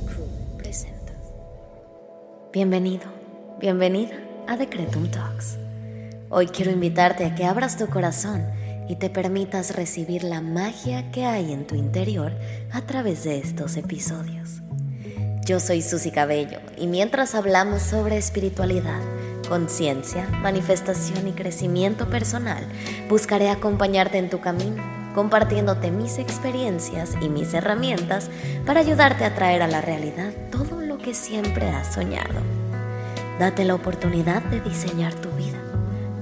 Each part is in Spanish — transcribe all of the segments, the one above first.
Crew presenta. Bienvenido, bienvenida a Decretum Talks. Hoy quiero invitarte a que abras tu corazón y te permitas recibir la magia que hay en tu interior a través de estos episodios. Yo soy Susy Cabello y mientras hablamos sobre espiritualidad, conciencia, manifestación y crecimiento personal, buscaré acompañarte en tu camino, compartiéndote mis experiencias y mis herramientas para ayudarte a traer a la realidad todo lo que siempre has soñado. Date la oportunidad de diseñar tu vida.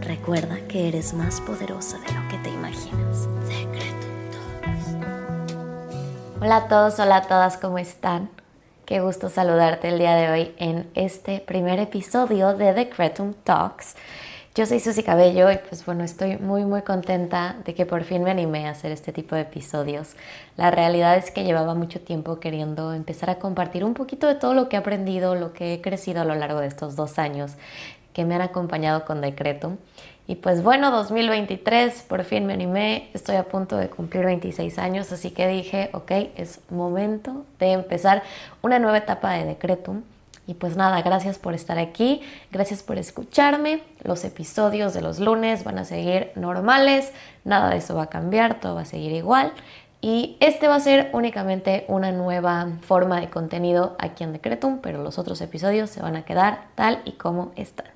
Recuerda que eres más poderosa de lo que te imaginas. Hola a todos, hola a todas, ¿cómo están? Qué gusto saludarte el día de hoy en este primer episodio de The Cretum Talks. Yo soy Susy Cabello y pues bueno, estoy muy muy contenta de que por fin me animé a hacer este tipo de episodios. La realidad es que llevaba mucho tiempo queriendo empezar a compartir un poquito de todo lo que he aprendido, lo que he crecido a lo largo de estos dos años que me han acompañado con Decretum. Y pues bueno, 2023, por fin me animé, estoy a punto de cumplir 26 años, así que dije, ok, es momento de empezar una nueva etapa de Decretum. Y pues nada, gracias por estar aquí, gracias por escucharme. Los episodios de los lunes van a seguir normales, nada de eso va a cambiar, todo va a seguir igual. Y este va a ser únicamente una nueva forma de contenido aquí en Decretum, pero los otros episodios se van a quedar tal y como están.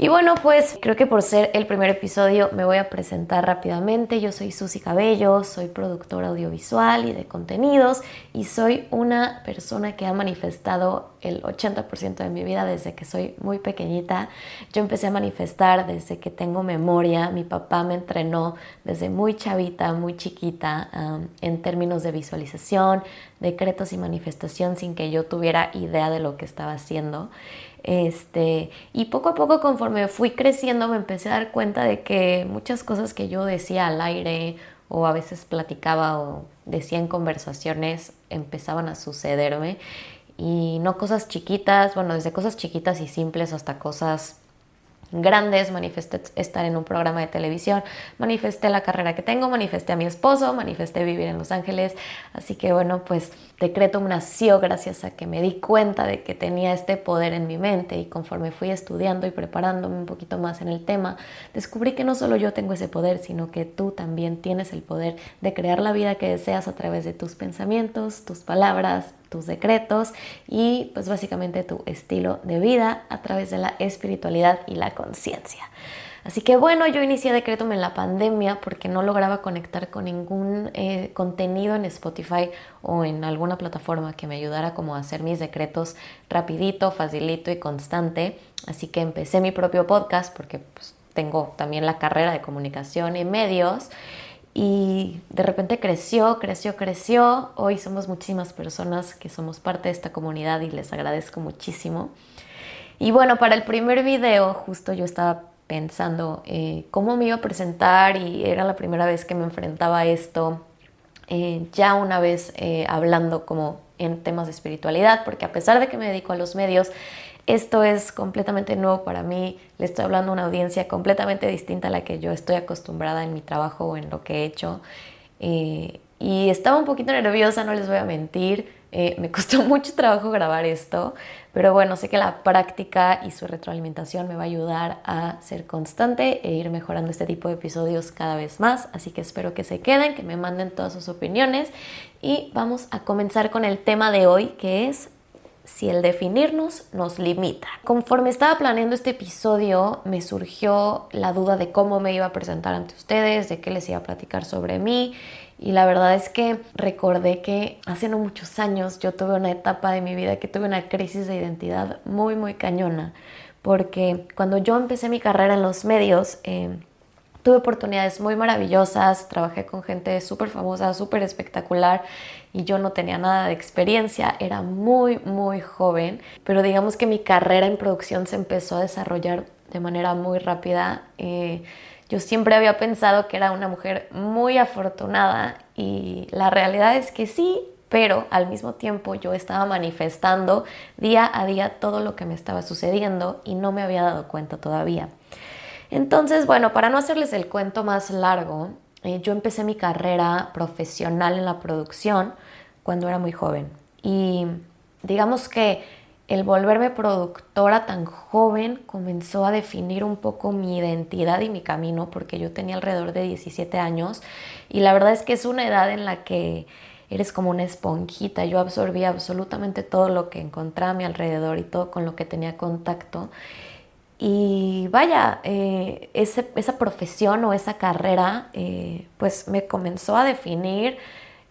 Y bueno, pues creo que por ser el primer episodio me voy a presentar rápidamente. Yo soy Susy Cabello, soy productora audiovisual y de contenidos y soy una persona que ha manifestado el 80% de mi vida desde que soy muy pequeñita. Yo empecé a manifestar desde que tengo memoria. Mi papá me entrenó desde muy chavita, muy chiquita, um, en términos de visualización, decretos y manifestación sin que yo tuviera idea de lo que estaba haciendo. Este, y poco a poco conforme fui creciendo me empecé a dar cuenta de que muchas cosas que yo decía al aire o a veces platicaba o decía en conversaciones empezaban a sucederme. Y no cosas chiquitas, bueno, desde cosas chiquitas y simples hasta cosas grandes, manifesté estar en un programa de televisión, manifesté la carrera que tengo, manifesté a mi esposo, manifesté vivir en Los Ángeles, así que bueno, pues Decretum nació gracias a que me di cuenta de que tenía este poder en mi mente y conforme fui estudiando y preparándome un poquito más en el tema, descubrí que no solo yo tengo ese poder, sino que tú también tienes el poder de crear la vida que deseas a través de tus pensamientos, tus palabras, tus decretos y pues básicamente tu estilo de vida a través de la espiritualidad y la conciencia. Así que bueno, yo inicié Decretum en la pandemia porque no lograba conectar con ningún eh, contenido en Spotify o en alguna plataforma que me ayudara como a hacer mis decretos rapidito, facilito y constante. Así que empecé mi propio podcast porque pues, tengo también la carrera de comunicación y medios y de repente creció, creció, creció. Hoy somos muchísimas personas que somos parte de esta comunidad y les agradezco muchísimo. Y bueno, para el primer video justo yo estaba pensando eh, cómo me iba a presentar y era la primera vez que me enfrentaba a esto, eh, ya una vez eh, hablando como en temas de espiritualidad, porque a pesar de que me dedico a los medios, esto es completamente nuevo para mí, le estoy hablando a una audiencia completamente distinta a la que yo estoy acostumbrada en mi trabajo o en lo que he hecho. Y estaba un poquito nerviosa, no les voy a mentir. Eh, me costó mucho trabajo grabar esto, pero bueno, sé que la práctica y su retroalimentación me va a ayudar a ser constante e ir mejorando este tipo de episodios cada vez más. Así que espero que se queden, que me manden todas sus opiniones y vamos a comenzar con el tema de hoy, que es si el definirnos nos limita. Conforme estaba planeando este episodio, me surgió la duda de cómo me iba a presentar ante ustedes, de qué les iba a platicar sobre mí. Y la verdad es que recordé que hace no muchos años yo tuve una etapa de mi vida que tuve una crisis de identidad muy, muy cañona. Porque cuando yo empecé mi carrera en los medios, eh, tuve oportunidades muy maravillosas, trabajé con gente súper famosa, súper espectacular y yo no tenía nada de experiencia, era muy, muy joven, pero digamos que mi carrera en producción se empezó a desarrollar de manera muy rápida. Eh, yo siempre había pensado que era una mujer muy afortunada y la realidad es que sí, pero al mismo tiempo yo estaba manifestando día a día todo lo que me estaba sucediendo y no me había dado cuenta todavía. Entonces, bueno, para no hacerles el cuento más largo, eh, yo empecé mi carrera profesional en la producción cuando era muy joven. Y digamos que el volverme productora tan joven comenzó a definir un poco mi identidad y mi camino, porque yo tenía alrededor de 17 años y la verdad es que es una edad en la que eres como una esponjita. Yo absorbía absolutamente todo lo que encontraba a mi alrededor y todo con lo que tenía contacto. Y vaya, eh, esa profesión o esa carrera eh, pues me comenzó a definir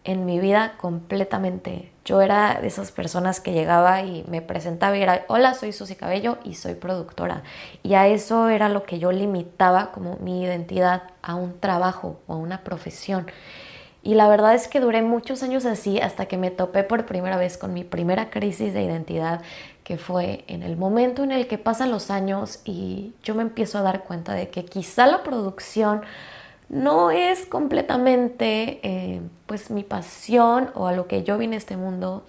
en mi vida completamente. Yo era de esas personas que llegaba y me presentaba y era, hola, soy Susy Cabello y soy productora. Y a eso era lo que yo limitaba como mi identidad a un trabajo o a una profesión. Y la verdad es que duré muchos años así hasta que me topé por primera vez con mi primera crisis de identidad, que fue en el momento en el que pasan los años y yo me empiezo a dar cuenta de que quizá la producción no es completamente eh, pues mi pasión o a lo que yo vine a este mundo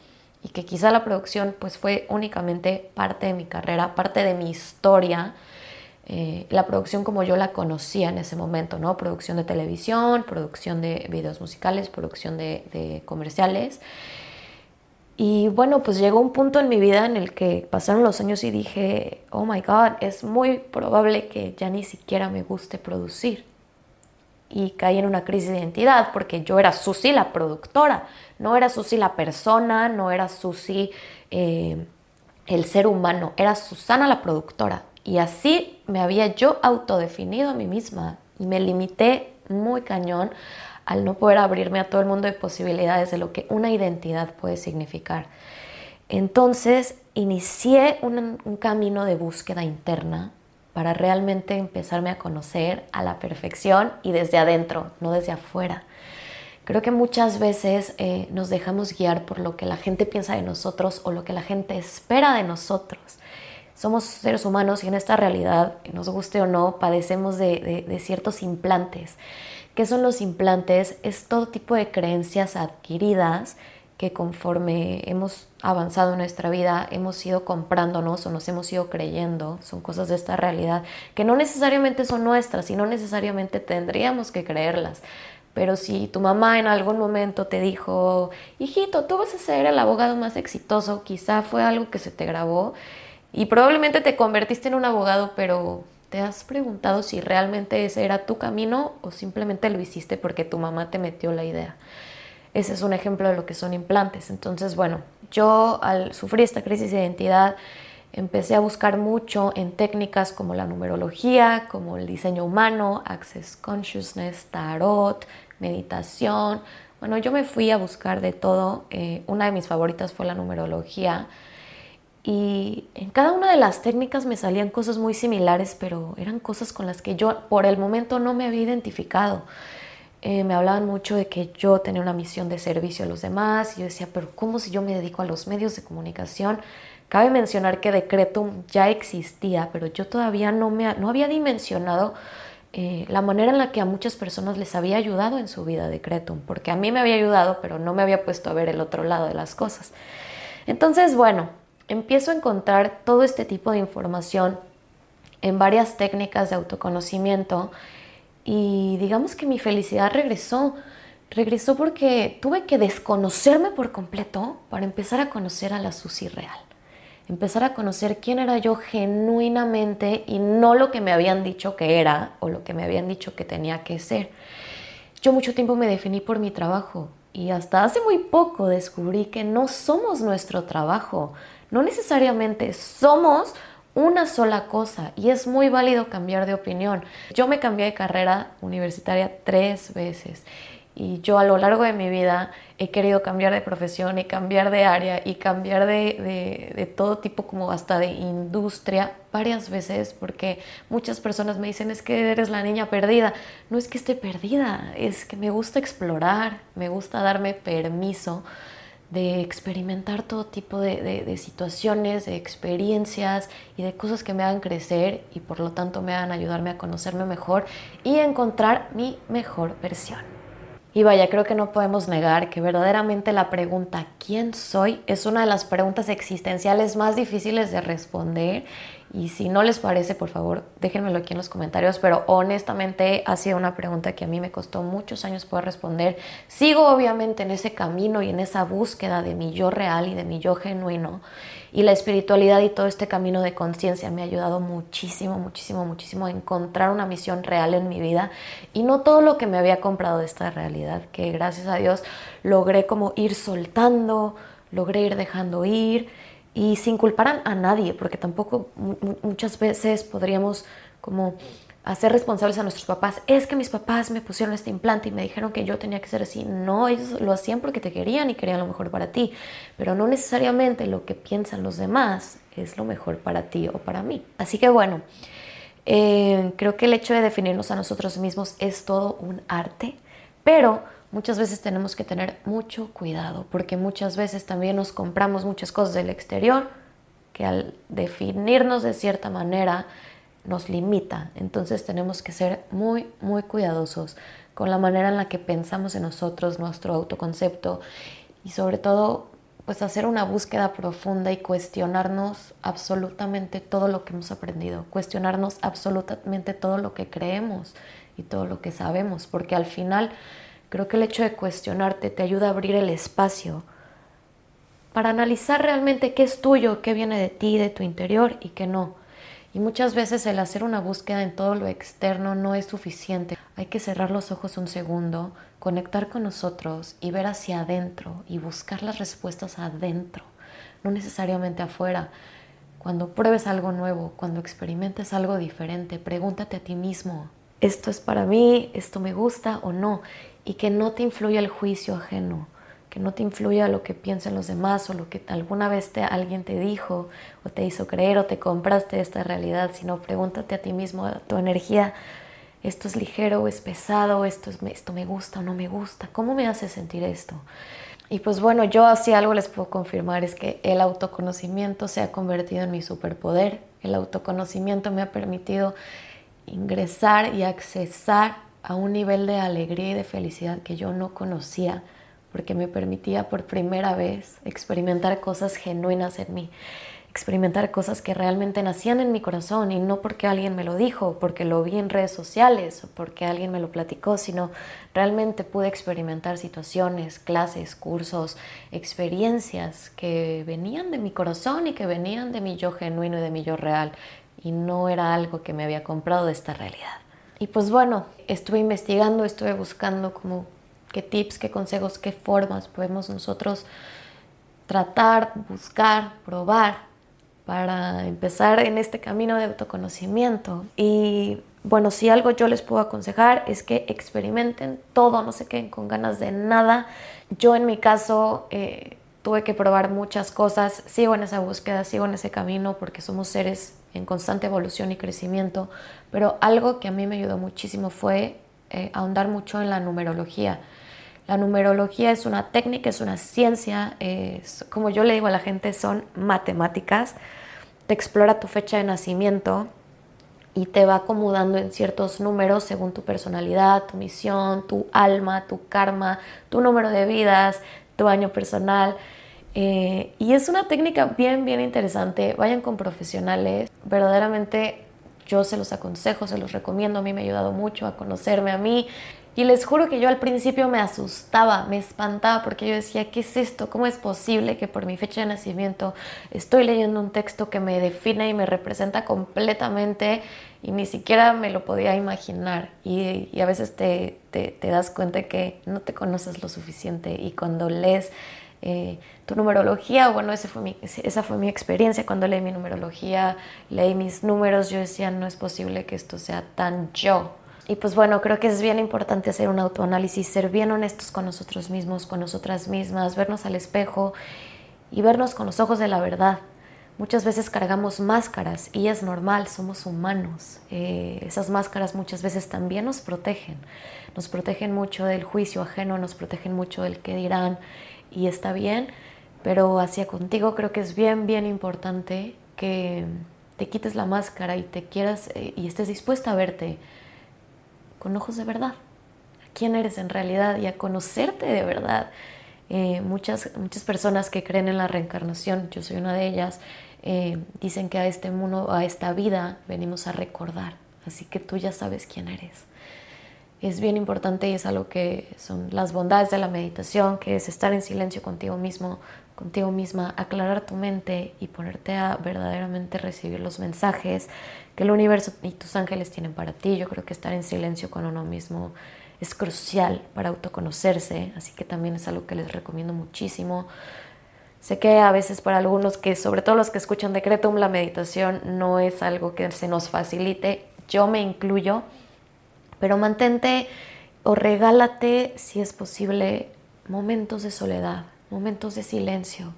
y que quizá la producción pues fue únicamente parte de mi carrera, parte de mi historia, eh, la producción como yo la conocía en ese momento, ¿no? Producción de televisión, producción de videos musicales, producción de, de comerciales. Y bueno, pues llegó un punto en mi vida en el que pasaron los años y dije, oh my god, es muy probable que ya ni siquiera me guste producir y caí en una crisis de identidad porque yo era Susi la productora, no era Susi la persona, no era Susi eh, el ser humano, era Susana la productora. Y así me había yo autodefinido a mí misma y me limité muy cañón al no poder abrirme a todo el mundo de posibilidades de lo que una identidad puede significar. Entonces inicié un camino de búsqueda interna para realmente empezarme a conocer a la perfección y desde adentro, no desde afuera. Creo que muchas veces eh, nos dejamos guiar por lo que la gente piensa de nosotros o lo que la gente espera de nosotros. Somos seres humanos y en esta realidad, nos guste o no, padecemos de, de ciertos implantes. ¿Qué son los implantes? Es todo tipo de creencias adquiridas que conforme hemos avanzado en nuestra vida, hemos ido comprándonos o nos hemos ido creyendo, son cosas de esta realidad, que no necesariamente son nuestras y no necesariamente tendríamos que creerlas. Pero si tu mamá en algún momento te dijo, hijito, tú vas a ser el abogado más exitoso, quizá fue algo que se te grabó y probablemente te convertiste en un abogado, pero ¿te has preguntado si realmente ese era tu camino o simplemente lo hiciste porque tu mamá te metió la idea? Ese es un ejemplo de lo que son implantes. Entonces, bueno, yo al sufrir esta crisis de identidad empecé a buscar mucho en técnicas como la numerología, como el diseño humano, Access Consciousness, tarot, meditación. Bueno, yo me fui a buscar de todo. Eh, una de mis favoritas fue la numerología. Y en cada una de las técnicas me salían cosas muy similares, pero eran cosas con las que yo por el momento no me había identificado. Eh, me hablaban mucho de que yo tenía una misión de servicio a los demás y yo decía, pero ¿cómo si yo me dedico a los medios de comunicación? Cabe mencionar que Decretum ya existía, pero yo todavía no, me, no había dimensionado eh, la manera en la que a muchas personas les había ayudado en su vida Decretum, porque a mí me había ayudado, pero no me había puesto a ver el otro lado de las cosas. Entonces, bueno, empiezo a encontrar todo este tipo de información en varias técnicas de autoconocimiento y digamos que mi felicidad regresó. Regresó porque tuve que desconocerme por completo para empezar a conocer a la Susi real. Empezar a conocer quién era yo genuinamente y no lo que me habían dicho que era o lo que me habían dicho que tenía que ser. Yo mucho tiempo me definí por mi trabajo y hasta hace muy poco descubrí que no somos nuestro trabajo. No necesariamente somos una sola cosa y es muy válido cambiar de opinión. Yo me cambié de carrera universitaria tres veces y yo a lo largo de mi vida he querido cambiar de profesión y cambiar de área y cambiar de, de, todo tipo como hasta de industria varias veces porque muchas personas me dicen es que eres la niña perdida. No es que esté perdida, es que me gusta explorar, me gusta darme permiso de experimentar todo tipo de, situaciones, de experiencias y de cosas que me hagan crecer y por lo tanto me hagan ayudarme a conocerme mejor y encontrar mi mejor versión. Y vaya, creo que no podemos negar que verdaderamente la pregunta ¿quién soy? es una de las preguntas existenciales más difíciles de responder Y si no les parece, por favor, déjenmelo aquí en los comentarios. Pero honestamente ha sido una pregunta que a mí me costó muchos años poder responder. Sigo obviamente en ese camino y en esa búsqueda de mi yo real y de mi yo genuino. Y la espiritualidad y todo este camino de conciencia me ha ayudado muchísimo, muchísimo, muchísimo a encontrar una misión real en mi vida y no todo lo que me había comprado de esta realidad, que gracias a Dios logré como ir soltando, logré ir dejando ir y sin culpar a nadie, porque tampoco muchas veces podríamos como hacer responsables a nuestros papás. Es que mis papás me pusieron este implante y me dijeron que yo tenía que ser así. No, ellos lo hacían porque te querían y querían lo mejor para ti, pero no necesariamente lo que piensan los demás es lo mejor para ti o para mí. Así que bueno, eh, creo que el hecho de definirnos a nosotros mismos es todo un arte, pero muchas veces tenemos que tener mucho cuidado porque muchas veces también nos compramos muchas cosas del exterior que al definirnos de cierta manera, nos limita. Entonces tenemos que ser muy, muy cuidadosos con la manera en la que pensamos en nosotros, nuestro autoconcepto y sobre todo pues hacer una búsqueda profunda y cuestionarnos absolutamente todo lo que hemos aprendido, cuestionarnos absolutamente todo lo que creemos y todo lo que sabemos, porque al final creo que el hecho de cuestionarte te ayuda a abrir el espacio para analizar realmente qué es tuyo, qué viene de ti, de tu interior y qué no. Y muchas veces el hacer una búsqueda en todo lo externo no es suficiente. Hay que cerrar los ojos un segundo, conectar con nosotros y ver hacia adentro y buscar las respuestas adentro, no necesariamente afuera. Cuando pruebes algo nuevo, cuando experimentes algo diferente, pregúntate a ti mismo, ¿esto es para mí? ¿Esto me gusta o no? Y que no te influya el juicio ajeno que no te influya lo que piensen los demás o lo que alguna vez te, alguien te dijo o te hizo creer o te compraste esta realidad, sino pregúntate a ti mismo, tu energía, esto es ligero o es pesado, esto, es, esto me gusta o no me gusta, ¿cómo me hace sentir esto? Y pues bueno, yo así algo les puedo confirmar es que el autoconocimiento se ha convertido en mi superpoder, el autoconocimiento me ha permitido ingresar y accesar a un nivel de alegría y de felicidad que yo no conocía porque me permitía por primera vez experimentar cosas genuinas en mí, experimentar cosas que realmente nacían en mi corazón y no porque alguien me lo dijo, porque lo vi en redes sociales o porque alguien me lo platicó, sino realmente pude experimentar situaciones, clases, cursos, experiencias que venían de mi corazón y que venían de mi yo genuino y de mi yo real y no era algo que me había comprado de esta realidad. Y pues bueno, estuve investigando, estuve buscando como qué tips, qué consejos, qué formas podemos nosotros tratar, buscar, probar para empezar en este camino de autoconocimiento. Y bueno, si algo yo les puedo aconsejar es que experimenten todo, no se queden con ganas de nada. Yo en mi caso eh, tuve que probar muchas cosas, sigo en esa búsqueda, sigo en ese camino porque somos seres en constante evolución y crecimiento, pero algo que a mí me ayudó muchísimo fue eh, ahondar mucho en la numerología. La numerología es una técnica, es una ciencia, es, como yo le digo a la gente, son matemáticas. Te explora tu fecha de nacimiento y te va acomodando en ciertos números según tu personalidad, tu misión, tu alma, tu karma, tu número de vidas, tu año personal. Eh, y es una técnica bien, bien interesante. Vayan con profesionales. Verdaderamente yo se los aconsejo, se los recomiendo. A mí me ha ayudado mucho a conocerme a mí. Y les juro que yo al principio me asustaba, me espantaba porque yo decía, ¿qué es esto? ¿Cómo es posible que por mi fecha de nacimiento estoy leyendo un texto que me define y me representa completamente y ni siquiera me lo podía imaginar? Y, a veces te, te, das cuenta que no te conoces lo suficiente y cuando lees eh, tu numerología, bueno, ese esa fue mi experiencia cuando leí mi numerología, leí mis números, yo decía, no es posible que esto sea tan yo. Y pues bueno, creo que es bien importante hacer un autoanálisis, ser bien honestos con nosotros mismos, con nosotras mismas, vernos al espejo y vernos con los ojos de la verdad. Muchas veces cargamos máscaras y es normal, somos humanos. Eh, esas máscaras muchas veces también nos protegen. Nos protegen mucho del juicio ajeno, nos protegen mucho del que dirán y está bien, pero hacia contigo creo que es bien, bien importante que te quites la máscara y te quieras eh, y estés dispuesta a verte con ojos de verdad, quién eres en realidad y a conocerte de verdad. Eh, muchas, muchas personas que creen en la reencarnación, yo soy una de ellas, eh, dicen que a este mundo, a esta vida, venimos a recordar. Así que tú ya sabes quién eres. Es bien importante y es algo que son las bondades de la meditación, que es estar en silencio contigo mismo, contigo misma, aclarar tu mente y ponerte a verdaderamente recibir los mensajes que el universo y tus ángeles tienen para ti. Yo creo que estar en silencio con uno mismo es crucial para autoconocerse, así que también es algo que les recomiendo muchísimo. Sé que a veces para algunos que, sobre todo los que escuchan Decretum, la meditación no es algo que se nos facilite, yo me incluyo, pero mantente o regálate, si es posible, momentos de soledad, momentos de silencio,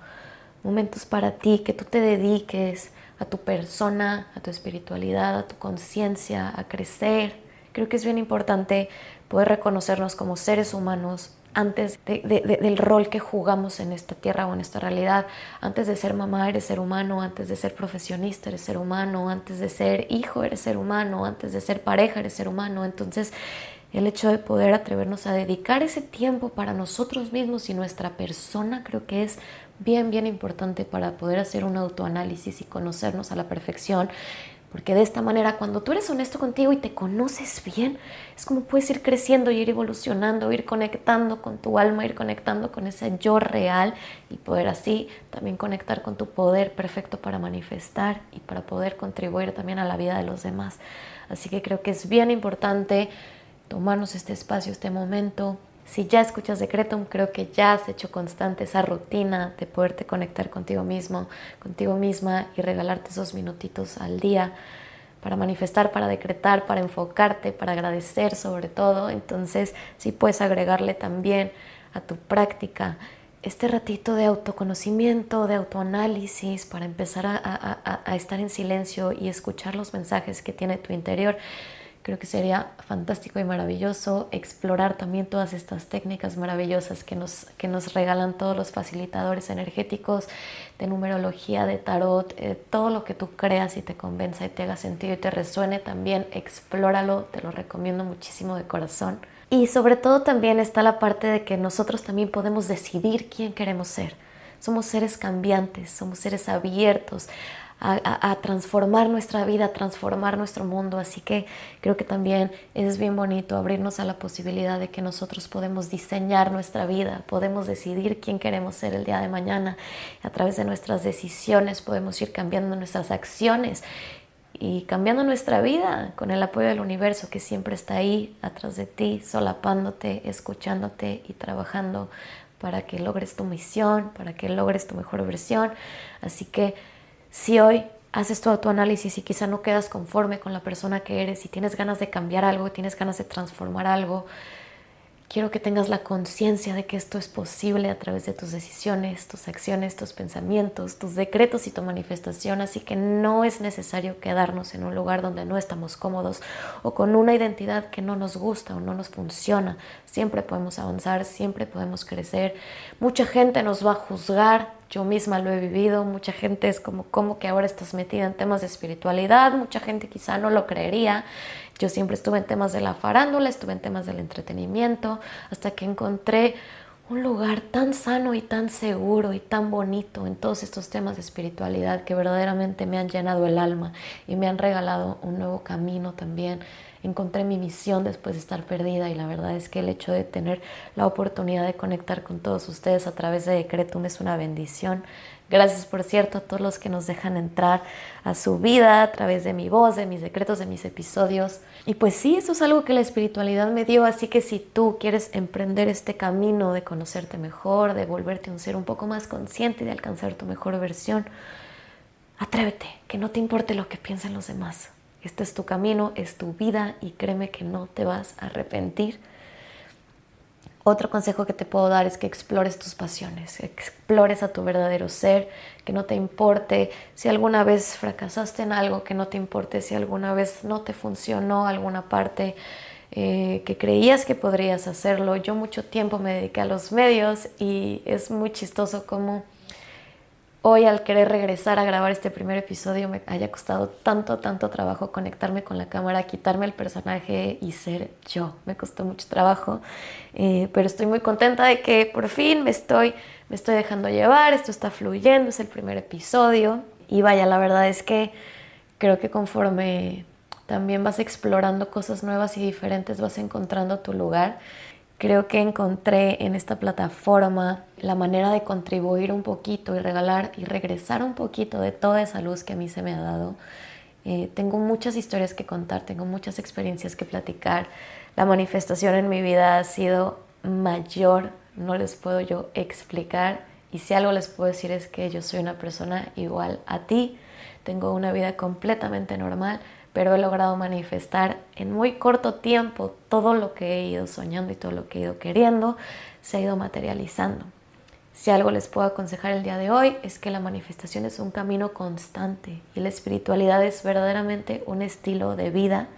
momentos para ti, que tú te dediques a tu persona, a tu espiritualidad, a tu conciencia, a crecer. Creo que es bien importante poder reconocernos como seres humanos antes del rol que jugamos en esta tierra o en esta realidad. Antes de ser mamá eres ser humano, antes de ser profesionista eres ser humano, antes de ser hijo eres ser humano, antes de ser pareja eres ser humano. Entonces el hecho de poder atrevernos a dedicar ese tiempo para nosotros mismos y nuestra persona creo que es bien, bien importante para poder hacer un autoanálisis y conocernos a la perfección porque de esta manera, cuando tú eres honesto contigo y te conoces bien, es como puedes ir creciendo y ir evolucionando, ir conectando con tu alma, ir conectando con ese yo real y poder así también conectar con tu poder perfecto para manifestar y para poder contribuir también a la vida de los demás. Así que creo que es bien importante tomarnos este espacio, este momento, si ya escuchas Decretum, creo que ya has hecho constante esa rutina de poderte conectar contigo mismo, contigo misma y regalarte esos minutitos al día para manifestar, para decretar, para enfocarte, para agradecer sobre todo. Entonces, si puedes agregarle también a tu práctica este ratito de autoconocimiento, de autoanálisis, para empezar a, a estar en silencio y escuchar los mensajes que tiene tu interior Creo que sería fantástico y maravilloso explorar también todas estas técnicas maravillosas que nos, que nos regalan todos los facilitadores energéticos de numerología, de tarot, eh, todo lo que tú creas y te convenza y te haga sentido y te resuene también, explóralo, te lo recomiendo muchísimo de corazón. Y sobre todo también está la parte de que nosotros también podemos decidir quién queremos ser. Somos seres cambiantes, somos seres abiertos a, transformar nuestra vida, a transformar nuestro mundo. Así que creo que también es bien bonito abrirnos a la posibilidad de que nosotros podemos diseñar nuestra vida, podemos decidir quién queremos ser el día de mañana. A través de nuestras decisiones podemos ir cambiando nuestras acciones y cambiando nuestra vida con el apoyo del universo que siempre está ahí atrás de ti, solapándote, escuchándote y trabajando para que logres tu misión, para que logres tu mejor versión. Así que si hoy haces todo tu análisis y quizá no quedas conforme con la persona que eres y tienes ganas de cambiar algo, tienes ganas de transformar algo, quiero que tengas la conciencia de que esto es posible a través de tus decisiones, tus acciones, tus pensamientos, tus decretos y tu manifestación, así que no es necesario quedarnos en un lugar donde no estamos cómodos o con una identidad que no nos gusta o no nos funciona. Siempre podemos avanzar, siempre podemos crecer. Mucha gente nos va a juzgar, yo misma lo he vivido, mucha gente es como, ¿cómo que ahora estás metida en temas de espiritualidad? Mucha gente quizá no lo creería. Yo siempre estuve en temas de la farándula, estuve en temas del entretenimiento, hasta que encontré un lugar tan sano y tan seguro y tan bonito en todos estos temas de espiritualidad que verdaderamente me han llenado el alma y me han regalado un nuevo camino también encontré mi misión después de estar perdida y la verdad es que el hecho de tener la oportunidad de conectar con todos ustedes a través de Decretum es una bendición. Gracias, por cierto, a todos los que nos dejan entrar a su vida a través de mi voz, de mis decretos, de mis episodios. Y pues sí, eso es algo que la espiritualidad me dio, así que si tú quieres emprender este camino de conocerte mejor, de volverte un ser un poco más consciente y de alcanzar tu mejor versión, atrévete, que no te importe lo que piensen los demás. Este es tu camino, es tu vida y créeme que no te vas a arrepentir. Otro consejo que te puedo dar es que explores tus pasiones, explores a tu verdadero ser, que no te importe si alguna vez fracasaste en algo, que no te importe si alguna vez no te funcionó alguna parte, eh, que creías que podrías hacerlo. Yo mucho tiempo me dediqué a los medios y es muy chistoso como hoy al querer regresar a grabar este primer episodio me haya costado tanto, tanto trabajo conectarme con la cámara, quitarme el personaje y ser yo. Me costó mucho trabajo, eh, pero estoy muy contenta de que por fin me estoy, me estoy dejando llevar, esto está fluyendo, es el primer episodio. Y vaya, la verdad es que creo que conforme también vas explorando cosas nuevas y diferentes, vas encontrando tu lugar. Creo que encontré en esta plataforma la manera de contribuir un poquito y regalar y regresar un poquito de toda esa luz que a mí se me ha dado. Eh, tengo muchas historias que contar, tengo muchas experiencias que platicar. La manifestación en mi vida ha sido mayor, no les puedo yo explicar. Y si algo les puedo decir es que yo soy una persona igual a ti, tengo una vida completamente normal, pero he logrado manifestar en muy corto tiempo todo lo que he ido soñando y todo lo que he ido queriendo, se ha ido materializando. Si algo les puedo aconsejar el día de hoy es que la manifestación es un camino constante y la espiritualidad es verdaderamente un estilo de vida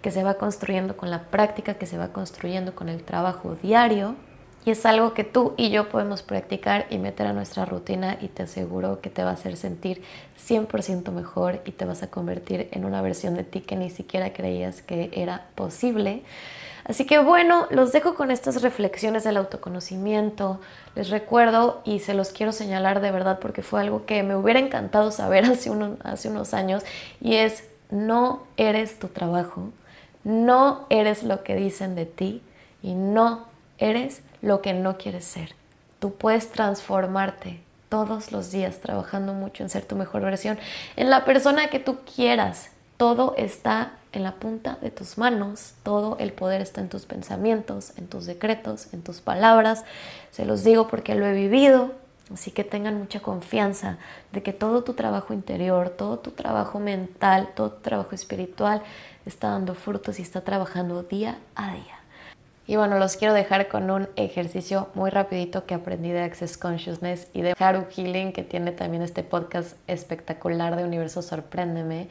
que se va construyendo con la práctica, que se va construyendo con el trabajo diario y es algo que tú y yo podemos practicar y meter a nuestra rutina y te aseguro que te va a hacer sentir 100% mejor y te vas a convertir en una versión de ti que ni siquiera creías que era posible. Así que bueno, los dejo con estas reflexiones del autoconocimiento. Les recuerdo y se los quiero señalar de verdad porque fue algo que me hubiera encantado saber hace, hace unos años y es no eres tu trabajo, no eres lo que dicen de ti y no eres lo que no quieres ser. Tú puedes transformarte todos los días trabajando mucho en ser tu mejor versión, en la persona que tú quieras. Todo está en la punta de tus manos, todo el poder está en tus pensamientos, en tus decretos, en tus palabras. Se los digo porque lo he vivido, así que tengan mucha confianza de que todo tu trabajo interior, todo tu trabajo mental, todo tu trabajo espiritual está dando frutos y está trabajando día a día. Y bueno, los quiero dejar con un ejercicio muy rapidito que aprendí de Access Consciousness y de Haru Healing, que tiene también este podcast espectacular de Universo Sorpréndeme.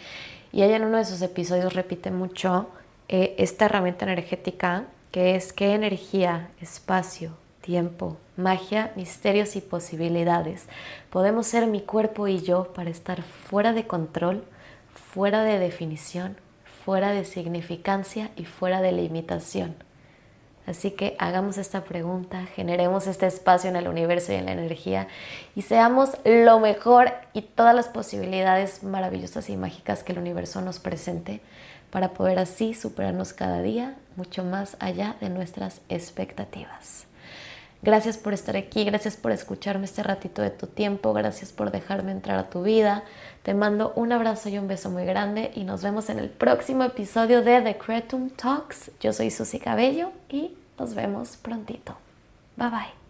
Y ella en uno de sus episodios repite mucho eh, esta herramienta energética que es qué energía, espacio, tiempo, magia, misterios y posibilidades. Podemos ser mi cuerpo y yo para estar fuera de control, fuera de definición, fuera de significancia y fuera de limitación. Así que hagamos esta pregunta, generemos este espacio en el universo y en la energía y seamos lo mejor y todas las posibilidades maravillosas y mágicas que el universo nos presente para poder así superarnos cada día mucho más allá de nuestras expectativas. Gracias por estar aquí, gracias por escucharme este ratito de tu tiempo, gracias por dejarme entrar a tu vida. Te mando un abrazo y un beso muy grande y nos vemos en el próximo episodio de The Cretum Talks. Yo soy Susi Cabello y nos vemos prontito. Bye bye.